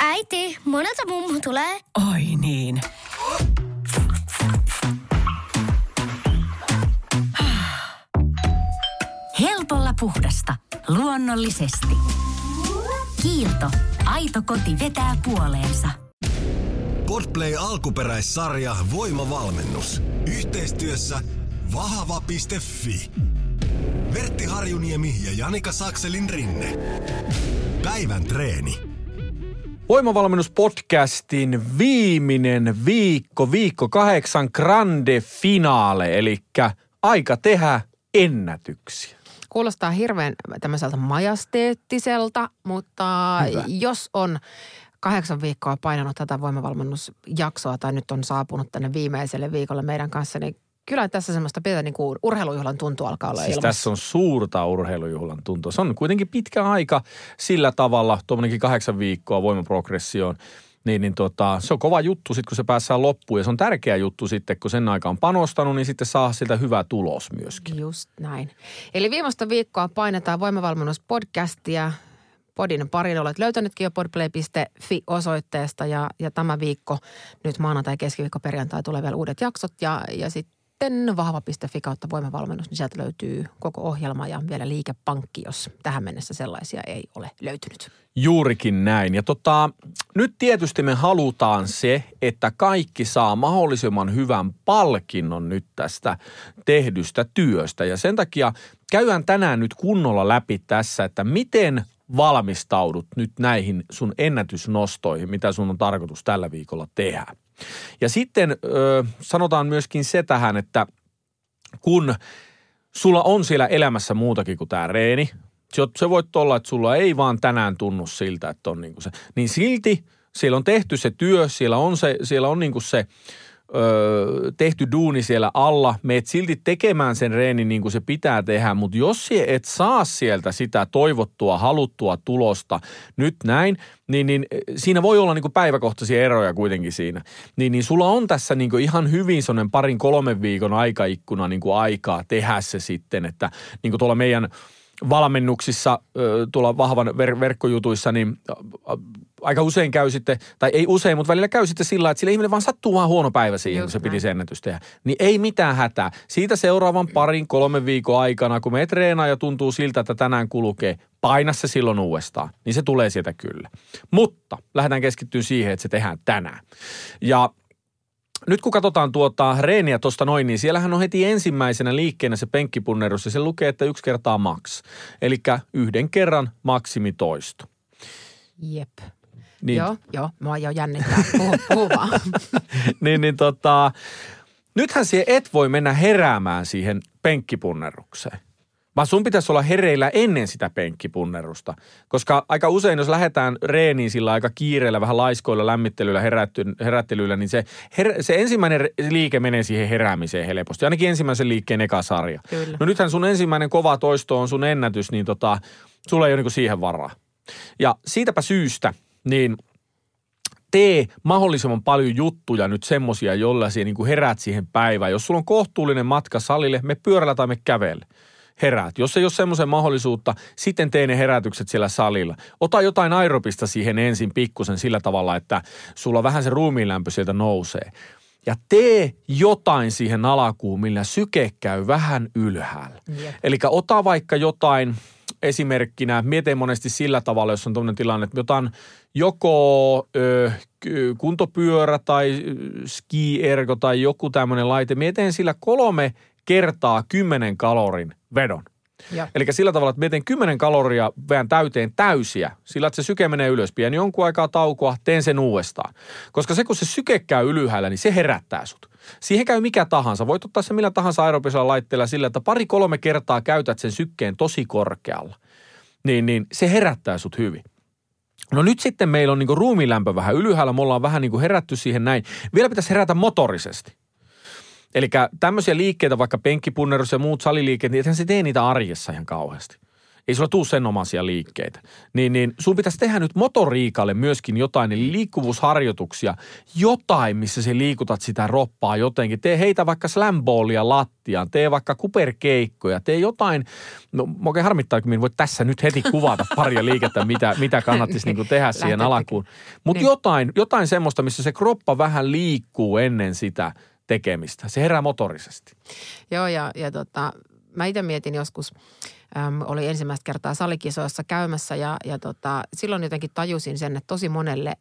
Äiti, monelta mummu tulee? Oi niin. Helpolla puhdasta. Luonnollisesti. Kiilto. Aito koti vetää puoleensa. Podplay alkuperäissarja Voimavalmennus. Yhteistyössä vahava.fi. Vertti Harjuniemi ja Janika Sakselin rinne. Päivän treeni. Voimavalmennuspodcastin viimeinen viikko, viikko kahdeksan grande finale, eli aika tehdä ennätyksiä. Kuulostaa hirveän tämmöiseltä majasteettiselta, mutta Hyvä. jos on kahdeksan viikkoa painanut tätä voimavalmennusjaksoa tai nyt on saapunut tänne viimeiselle viikolle meidän kanssa, niin kyllä tässä semmoista pientä niin kuin urheilujuhlan tuntu alkaa olla Siis ilmassa. tässä on suurta urheilujuhlan tuntua. Se on kuitenkin pitkä aika sillä tavalla, tuommoinenkin kahdeksan viikkoa voimaprogressioon. Niin, niin tota, se on kova juttu sitten, kun se päässään loppuun. Ja se on tärkeä juttu sitten, kun sen aika on panostanut, niin sitten saa siltä hyvä tulos myöskin. Just näin. Eli viimeistä viikkoa painetaan voimavalmennuspodcastia. Podin parin olet löytänytkin jo podplay.fi-osoitteesta ja, ja tämä viikko, nyt maanantai, keskiviikko, perjantai tulee vielä uudet jaksot ja, ja sitten vahva.fi kautta voimavalmennus, niin sieltä löytyy koko ohjelma ja vielä liikepankki, jos tähän mennessä sellaisia ei ole löytynyt. Juurikin näin. Ja tota, nyt tietysti me halutaan se, että kaikki saa mahdollisimman hyvän palkinnon nyt tästä tehdystä työstä. Ja sen takia käydään tänään nyt kunnolla läpi tässä, että miten valmistaudut nyt näihin sun ennätysnostoihin, mitä sun on tarkoitus tällä viikolla tehdä. Ja sitten ö, sanotaan myöskin se tähän, että kun sulla on siellä elämässä muutakin kuin tämä reeni, se, voi olla, että sulla ei vaan tänään tunnu siltä, että on niinku se, niin silti siellä on tehty se työ, siellä on, se, siellä on niinku se tehty duuni siellä alla, meet silti tekemään sen reenin niin kuin se pitää tehdä, mutta jos et saa sieltä sitä toivottua, haluttua tulosta nyt näin, niin, niin siinä voi olla niin kuin päiväkohtaisia eroja kuitenkin siinä. Niin, niin sulla on tässä niin kuin ihan hyvin sellainen parin kolmen viikon aikaikkuna niin kuin aikaa tehdä se sitten, että niin kuin tuolla meidän valmennuksissa tuolla vahvan ver- verkkojutuissa, niin aika usein käy sitten, tai ei usein, mutta välillä käy sitten sillä, että sillä ihminen vaan sattuu vaan huono päivä siihen, Just kun se piti näin. se ennätys tehdä. Niin ei mitään hätää. Siitä seuraavan parin, kolmen viikon aikana, kun me treenaa ja tuntuu siltä, että tänään kulkee, paina se silloin uudestaan. Niin se tulee sieltä kyllä. Mutta lähdetään keskittyä siihen, että se tehdään tänään. Ja nyt kun katsotaan tuota reeniä tuosta noin, niin siellähän on heti ensimmäisenä liikkeenä se penkkipunnerus ja se lukee, että yksi kertaa max. Eli yhden kerran maksimitoisto. Jep. Niin. Joo, joo, mua jo jännittää. Puhu, puhu vaan. niin, niin tota, nythän sie et voi mennä heräämään siihen penkkipunnerukseen. Vaan sun pitäisi olla hereillä ennen sitä penkkipunnerusta. Koska aika usein, jos lähdetään reeniin sillä aika kiireellä, vähän laiskoilla, lämmittelyllä, herätty, herättelyllä, niin se, her, se ensimmäinen liike menee siihen heräämiseen helposti. Ainakin ensimmäisen liikkeen eka sarja. Kyllä. No nythän sun ensimmäinen kova toisto on sun ennätys, niin tota, sulla ei ole niinku siihen varaa. Ja siitäpä syystä, niin tee mahdollisimman paljon juttuja nyt semmosia, joilla sinä niin heräät siihen päivään. Jos sulla on kohtuullinen matka salille, me pyörällä tai me kävelle. Heräät. Jos ei ole semmoisen mahdollisuutta, sitten tee ne herätykset siellä salilla. Ota jotain aerobista siihen ensin pikkusen sillä tavalla, että sulla vähän se ruumiinlämpö sieltä nousee. Ja tee jotain siihen alakuun, millä syke käy vähän ylhäällä. Jep. Eli ota vaikka jotain esimerkkinä, mietin monesti sillä tavalla, jos on tämmöinen tilanne, että jotain joko ö, kuntopyörä tai ö, ski-ergo tai joku tämmöinen laite, mietin sillä kolme kertaa 10 kalorin vedon. Eli sillä tavalla, että mietin 10 kaloria vähän täyteen täysiä, sillä että se syke menee ylös. Pieni jonkun aikaa taukoa, teen sen uudestaan. Koska se, kun se syke käy ylhäällä, niin se herättää sut. Siihen käy mikä tahansa. Voit ottaa se millä tahansa aerobisella laitteella sillä, että pari-kolme kertaa käytät sen sykkeen tosi korkealla. Niin, niin se herättää sut hyvin. No nyt sitten meillä on niinku ruumiinlämpö vähän ylhäällä, me ollaan vähän niinku herätty siihen näin. Vielä pitäisi herätä motorisesti. Eli tämmöisiä liikkeitä, vaikka penkkipunnerus ja muut saliliikkeet, niin ethän se tee niitä arjessa ihan kauheasti. Ei sulla tuu sen omaisia liikkeitä. Niin, niin sun pitäisi tehdä nyt motoriikalle myöskin jotain, eli liikkuvuusharjoituksia, jotain, missä sä liikutat sitä roppaa jotenkin. Tee heitä vaikka slamballia lattiaan, tee vaikka kuperkeikkoja, tee jotain. No oikein harmittaa, kun minä voi tässä nyt heti kuvata paria liikettä, mitä, mitä kannattaisi niin tehdä siihen alkuun. Mutta Niin. jotain, jotain semmoista, missä se kroppa vähän liikkuu ennen sitä tekemistä. Se herää motorisesti. Joo, ja, ja tota, mä itse mietin joskus, äm, oli ensimmäistä kertaa salikisoissa käymässä ja, ja tota, silloin jotenkin tajusin sen, että tosi monelle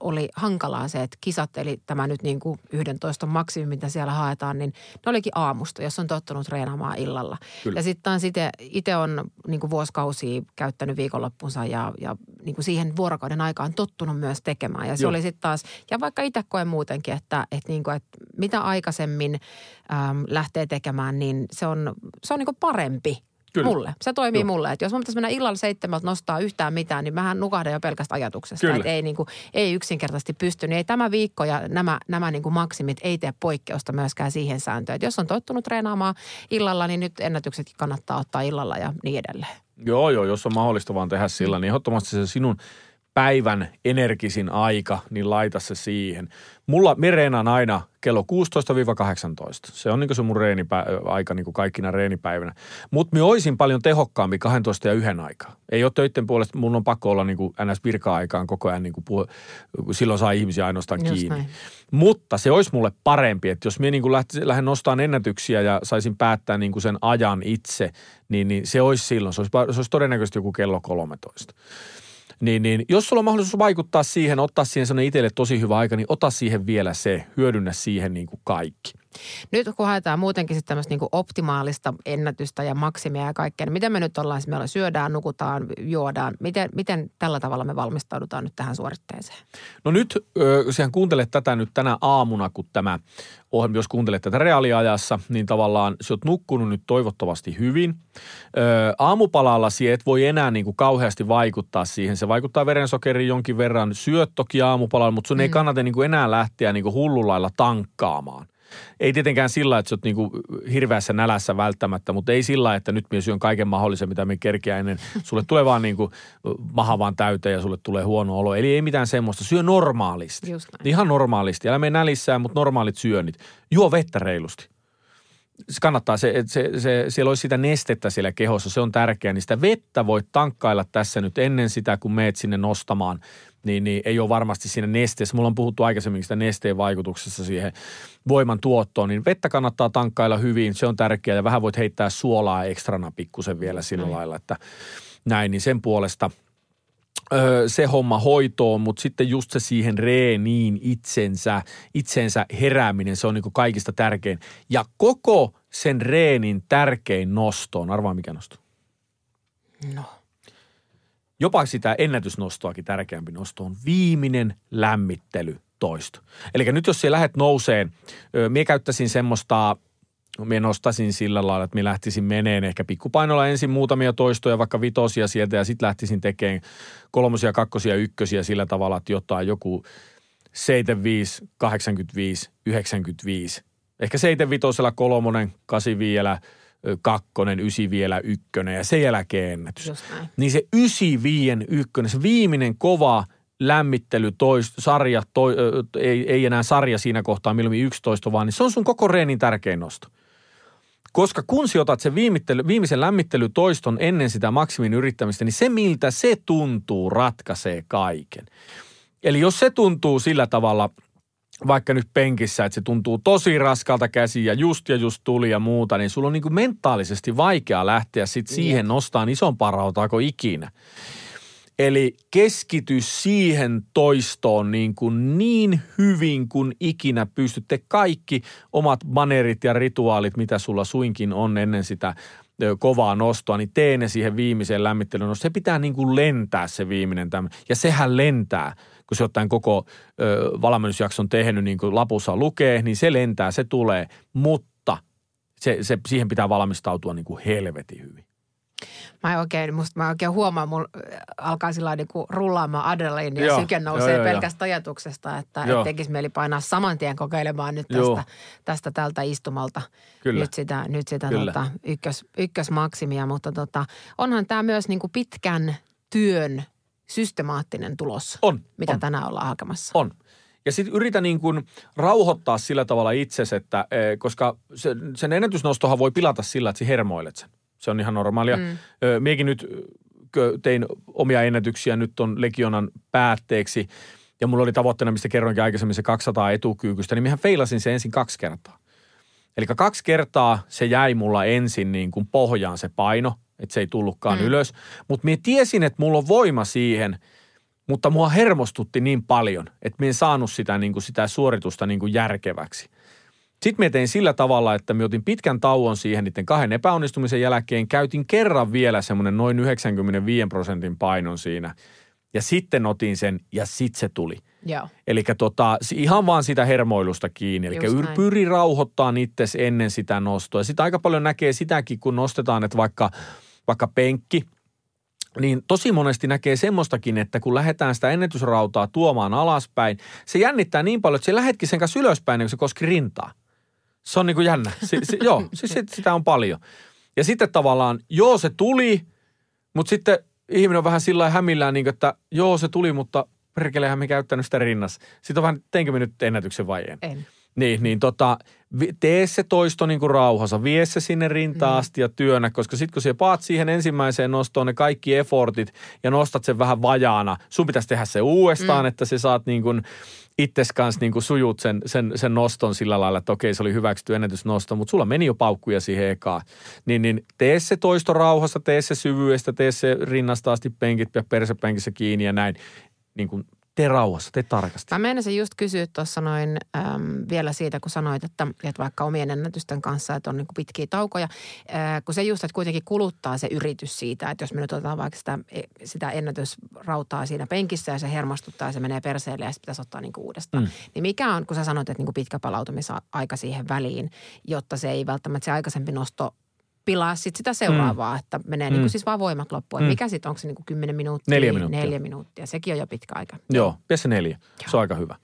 oli hankalaa se, että kisat, eli tämä nyt niin kuin 11 maksimi, mitä siellä haetaan, niin ne olikin aamusta, jos on tottunut treenaamaan illalla. Kyllä. Ja sitten taas itse on niin kuin vuosikausia käyttänyt viikonloppunsa ja, ja niin kuin siihen vuorokauden aikaan tottunut myös tekemään. Ja se Joo. oli sitten taas, ja vaikka itse koen muutenkin, että, että, niin kuin, että mitä aikaisemmin äm, lähtee tekemään, niin se on, se on niin kuin parempi Kyllä. mulle. Se toimii Joo. mulle. Että jos mun pitäisi mennä illalla seitsemältä nostaa yhtään mitään, niin mähän nukahdan jo pelkästä ajatuksesta. Kyllä. Että ei, niin kuin, ei yksinkertaisesti pysty. Niin ei tämä viikko ja nämä, nämä niin kuin maksimit ei tee poikkeusta myöskään siihen sääntöön. Että jos on tottunut treenaamaan illalla, niin nyt ennätyksetkin kannattaa ottaa illalla ja niin edelleen. Joo, joo, jos on mahdollista vaan tehdä sillä, niin ehdottomasti se sinun päivän energisin aika, niin laita se siihen. Mulla me reenaan aina kello 16-18. Se on niin se mun reenipä- aika niin kaikkina reenipäivinä. Mutta me oisin paljon tehokkaampi 12 ja yhden aikaa. Ei ole töiden puolesta, mun on pakko olla niin ns. virka-aikaan koko ajan, niin puh- silloin saa ihmisiä ainoastaan Just kiinni. näin. Mutta se olisi mulle parempi, että jos minä niin lähtisin, lähden nostamaan ennätyksiä ja saisin päättää niin sen ajan itse, niin, niin se olisi silloin. Se olisi, se olisi todennäköisesti joku kello 13. Niin, niin jos sulla on mahdollisuus vaikuttaa siihen, ottaa siihen sellainen itselle tosi hyvä aika, niin ota siihen vielä se, hyödynnä siihen niin kuin kaikki. Nyt kun haetaan muutenkin sitten tämmöistä niin optimaalista ennätystä ja maksimia ja kaikkea, niin miten me nyt ollaan, me ollaan syödään, nukutaan, juodaan. Miten, miten tällä tavalla me valmistaudutaan nyt tähän suoritteeseen? No nyt, sehän kuuntelet tätä nyt tänä aamuna, kun tämä ohjelma, jos kuuntelet tätä reaaliajassa, niin tavallaan sä oot nukkunut nyt toivottavasti hyvin. Ö, aamupalallasi et voi enää niin kuin kauheasti vaikuttaa siihen. Se vaikuttaa verensokeriin jonkin verran. Syöt toki aamupalalla, mutta sun ei kannata niin kuin enää lähteä niin kuin hullullailla tankkaamaan. Ei tietenkään sillä, että sä oot niinku hirveässä nälässä välttämättä, mutta ei sillä, että nyt minä syön kaiken mahdollisen, mitä me kerkeä ennen. Sulle tulee vaan niinku maha vaan täyteen ja sulle tulee huono olo. Eli ei mitään semmoista. Syö normaalisti. Ihan normaalisti. Älä mene nälissään, mutta normaalit syönnit. Juo vettä reilusti. Se kannattaa, se, se, se, siellä olisi sitä nestettä siellä kehossa, se on tärkeää. Niin sitä vettä voit tankkailla tässä nyt ennen sitä, kun meet sinne nostamaan, niin, niin ei ole varmasti siinä nesteessä. Mulla on puhuttu aikaisemmin sitä nesteen vaikutuksessa siihen voiman tuottoon, niin vettä kannattaa tankkailla hyvin, se on tärkeää. Ja vähän voit heittää suolaa ekstrana pikkusen vielä sillä lailla, että näin, niin sen puolesta – öö, se homma hoitoon, mutta sitten just se siihen reeniin itsensä, itsensä herääminen, se on niin kaikista tärkein. Ja koko sen reenin tärkein nosto on, arvaa mikä nosto? No. Jopa sitä ennätysnostoakin tärkeämpi nosto on viimeinen lämmittely toisto. Eli nyt jos siellä lähdet nouseen, mie käyttäisin semmoista Mie nostaisin sillä lailla, että minä lähtisin meneen ehkä pikkupainolla ensin muutamia toistoja, vaikka vitosia sieltä ja sitten lähtisin tekemään kolmosia, kakkosia, ykkösiä sillä tavalla, että jotain joku 75, 85, 95. Ehkä 75 kolmonen, 8 vielä, kakkonen, 9 vielä, ykkönen ja sen jälkeen ennätys. Niin se 95 ykkönen, se viimeinen kova lämmittely, tois, sarja, toi, ö, ei, ei enää sarja siinä kohtaa, milloin 11 vaan, niin se on sun koko reenin tärkein nosto. Koska kun sä otat sen viimittely, viimeisen lämmittelytoiston ennen sitä maksimin yrittämistä, niin se miltä se tuntuu ratkaisee kaiken. Eli jos se tuntuu sillä tavalla, vaikka nyt penkissä, että se tuntuu tosi raskalta käsiin ja just ja just tuli ja muuta, niin sulla on niin kuin mentaalisesti vaikea lähteä sitten siihen nostaan isompaa rautaa kuin ikinä. Eli keskity siihen toistoon niin, kuin niin hyvin kuin ikinä pystytte. Kaikki omat manerit ja rituaalit, mitä sulla suinkin on ennen sitä kovaa nostoa, niin tee ne siihen viimeiseen lämmittelyyn. No se pitää niin kuin lentää se viimeinen tämä. Ja sehän lentää, kun se ottaen koko ö, valmennusjakson tehnyt, niin kuin lapussa lukee, niin se lentää, se tulee. Mutta se, se, siihen pitää valmistautua niin kuin helvetin hyvin. Mä en oikein, musta mä oikein huomaan, mulla alkaa sillä niin kuin rullaamaan adrenaliini ja Joo, syke joo, nousee joo, pelkästä ajatuksesta, että Joo. et tekisi mieli painaa saman tien kokeilemaan nyt Joo. tästä, tästä tältä istumalta Kyllä. nyt sitä, nyt sitä Kyllä. tota, ykkös, ykkösmaksimia, mutta tota, onhan tämä myös niin kuin pitkän työn systemaattinen tulos, On, mitä on. tänään ollaan hakemassa. On. Ja sitten yritä niin kuin rauhoittaa sillä tavalla itsesi, että eh, koska se, sen ennätysnostohan voi pilata sillä, että sä hermoilet sen. Se on ihan normaalia. Mm. Miekin nyt tein omia ennätyksiä nyt on Legionan päätteeksi ja mulla oli tavoitteena, mistä kerroinkin aikaisemmin se 200 etukyykystä, niin mehän feilasin se ensin kaksi kertaa. Eli kaksi kertaa se jäi mulla ensin niin kuin pohjaan se paino, että se ei tullutkaan mm. ylös. Mutta minä tiesin, että mulla on voima siihen, mutta mua hermostutti niin paljon, että minä en saanut sitä, niin kuin sitä suoritusta niin kuin järkeväksi. Sitten me tein sillä tavalla, että me otin pitkän tauon siihen niiden kahden epäonnistumisen jälkeen. Käytin kerran vielä semmoinen noin 95 prosentin painon siinä. Ja sitten otin sen ja sitten se tuli. Eli tota, ihan vaan sitä hermoilusta kiinni. Eli yr- pyri rauhoittaa itses ennen sitä nostoa. Sitä aika paljon näkee sitäkin, kun nostetaan, että vaikka, vaikka penkki, niin tosi monesti näkee semmoistakin, että kun lähdetään sitä ennätysrautaa tuomaan alaspäin, se jännittää niin paljon, että se lähetkin sen kanssa ylöspäin, kun se koski rintaa. Se on niin kuin jännä. Si, si, joo, siis sit, sitä on paljon. Ja sitten tavallaan, joo se tuli, mutta sitten ihminen on vähän sillä hämillään, niin kuin, että joo se tuli, mutta perkelehän me käyttänyt sitä rinnassa. Sitten on vähän, teinkö me nyt ennätyksen vai en? En. Niin, niin tota, tee se toisto niin kuin rauhassa, vie se sinne rintaan Mm. asti ja työnnä, koska sitten kun sä paat siihen ensimmäiseen nostoon ne kaikki effortit ja nostat sen vähän vajaana, sun pitäisi tehdä se uudestaan, mm. että sä saat niin kuin itses kanssa niin kuin sujut sen, sen, sen noston sillä lailla, että okei se oli hyväksytty ennätysnosto, mutta sulla meni jo paukkuja siihen ekaan. Niin, niin tee se toisto rauhassa, tee se syvyydestä, tee se rinnasta asti penkit ja persepenkissä kiinni ja näin. Niin kuin tee rauhassa, tee tarkasti. Mä meinasin just kysyä tuossa noin äm, vielä siitä, kun sanoit, että, että vaikka omien ennätysten kanssa, että on niin pitkiä taukoja, ää, kun se just, että kuitenkin kuluttaa se yritys siitä, että jos me nyt otetaan vaikka sitä, sitä ennätysrautaa siinä penkissä ja se hermostuttaa ja se menee perseelle ja sitten pitäisi ottaa niin uudestaan. Mm. Niin mikä on, kun sä sanoit, että niin pitkä palautumisaika siihen väliin, jotta se ei välttämättä se aikaisempi nosto pilaa sit sitä seuraavaa, mm. että menee mm. niin kuin siis vaan voimat loppuun. Mm. Mikä sitten, onko se niin kuin 10 minuuttia? Neljä minuuttia. Neljä minuuttia. Sekin on jo pitkä aika. Joo, pidä se neljä. Se on aika hyvä.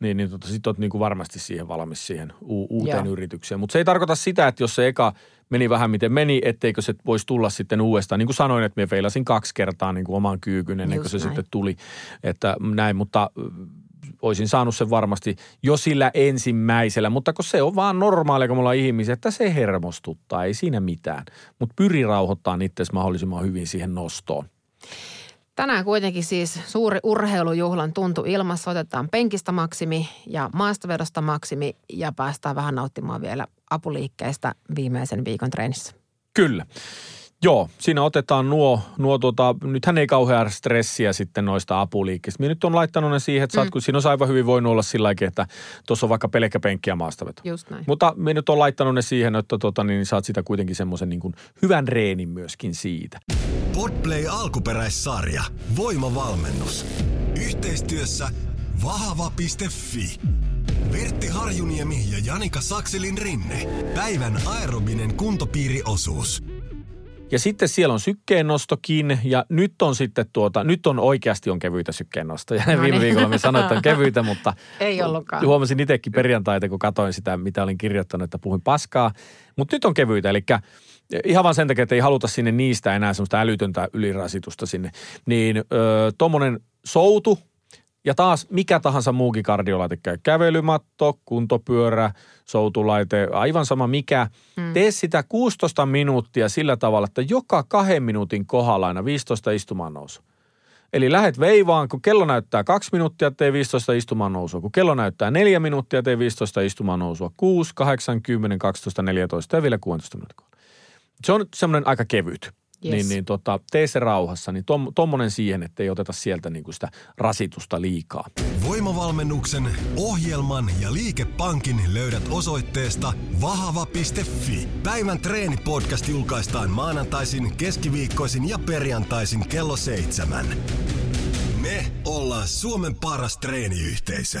Niin, niin tota, sit oot niinku varmasti siihen valmis siihen u- uuteen Joo. yritykseen. Mutta se ei tarkoita sitä, että jos se eka meni vähän miten meni, etteikö se voisi tulla sitten uudestaan. Niin kuin sanoin, että me feilasin kaksi kertaa niin kuin oman kyykyn ennen kuin se näin. sitten tuli. Että näin, mutta olisin saanut sen varmasti jo sillä ensimmäisellä. Mutta kun se on vaan normaalia, kun me ollaan ihmisiä, että se hermostuttaa, ei siinä mitään. Mutta pyri rauhoittamaan itse mahdollisimman hyvin siihen nostoon. Tänään kuitenkin siis suuri urheilujuhlan tuntu ilmassa. Otetaan penkistä maksimi ja maastovedosta maksimi ja päästään vähän nauttimaan vielä apuliikkeistä viimeisen viikon treenissä. Kyllä. Joo, siinä otetaan nuo, nuo tota, nythän ei kauhean stressiä sitten noista apuliikkeistä. Minä nyt on laittanut ne siihen, että mm. kun siinä olisi aivan hyvin voinut olla sillä lailla, että tuossa on vaikka pelkkä penkki ja maastaveto. Just näin. Mutta minä nyt on laittanut ne siihen, että tota, niin saat sitä kuitenkin semmoisen niin kuin hyvän reenin myöskin siitä. Podplay alkuperäissarja. Voimavalmennus. Yhteistyössä vahava.fi. Vertti Harjuniemi ja Janika Sakselin rinne. Päivän aerobinen kuntopiiriosuus. Ja sitten siellä on sykkeennostokin ja nyt on sitten tuota, nyt on oikeasti on kevyitä sykkeennostoja. No Viime niin. viikolla me sanoin, että on kevyitä, mutta Ei ollutkaan. huomasin itsekin perjantaita, kun katsoin sitä, mitä olin kirjoittanut, että puhuin paskaa. Mutta nyt on kevyitä, eli ihan vaan sen takia, että ei haluta sinne niistä enää semmoista älytöntä ylirasitusta sinne. Niin öö, tuommoinen soutu ja taas mikä tahansa muukin kardiolaite käy. Kävelymatto, kuntopyörä, soutulaite, aivan sama mikä. Mm. Tee sitä 16 minuuttia sillä tavalla, että joka kahden minuutin kohdalla aina 15 istumaan nousu. Eli lähet veivaan, kun kello näyttää kaksi minuuttia, tee 15 istumaan nousua. Kun kello näyttää neljä minuuttia, tee 15 istumaan nousua. 6, 8, 10, 12, 14 ja vielä 16 minuuttia. Se on semmoinen aika kevyt. Yes. Niin, niin tota, tee se rauhassa. Niin tom, tommonen siihen, että ei oteta sieltä niinku sitä rasitusta liikaa. Voimavalmennuksen, ohjelman ja liikepankin löydät osoitteesta vahava.fi. Päivän treenipodcast julkaistaan maanantaisin, keskiviikkoisin ja perjantaisin kello seitsemän. Me ollaan Suomen paras treeniyhteisö.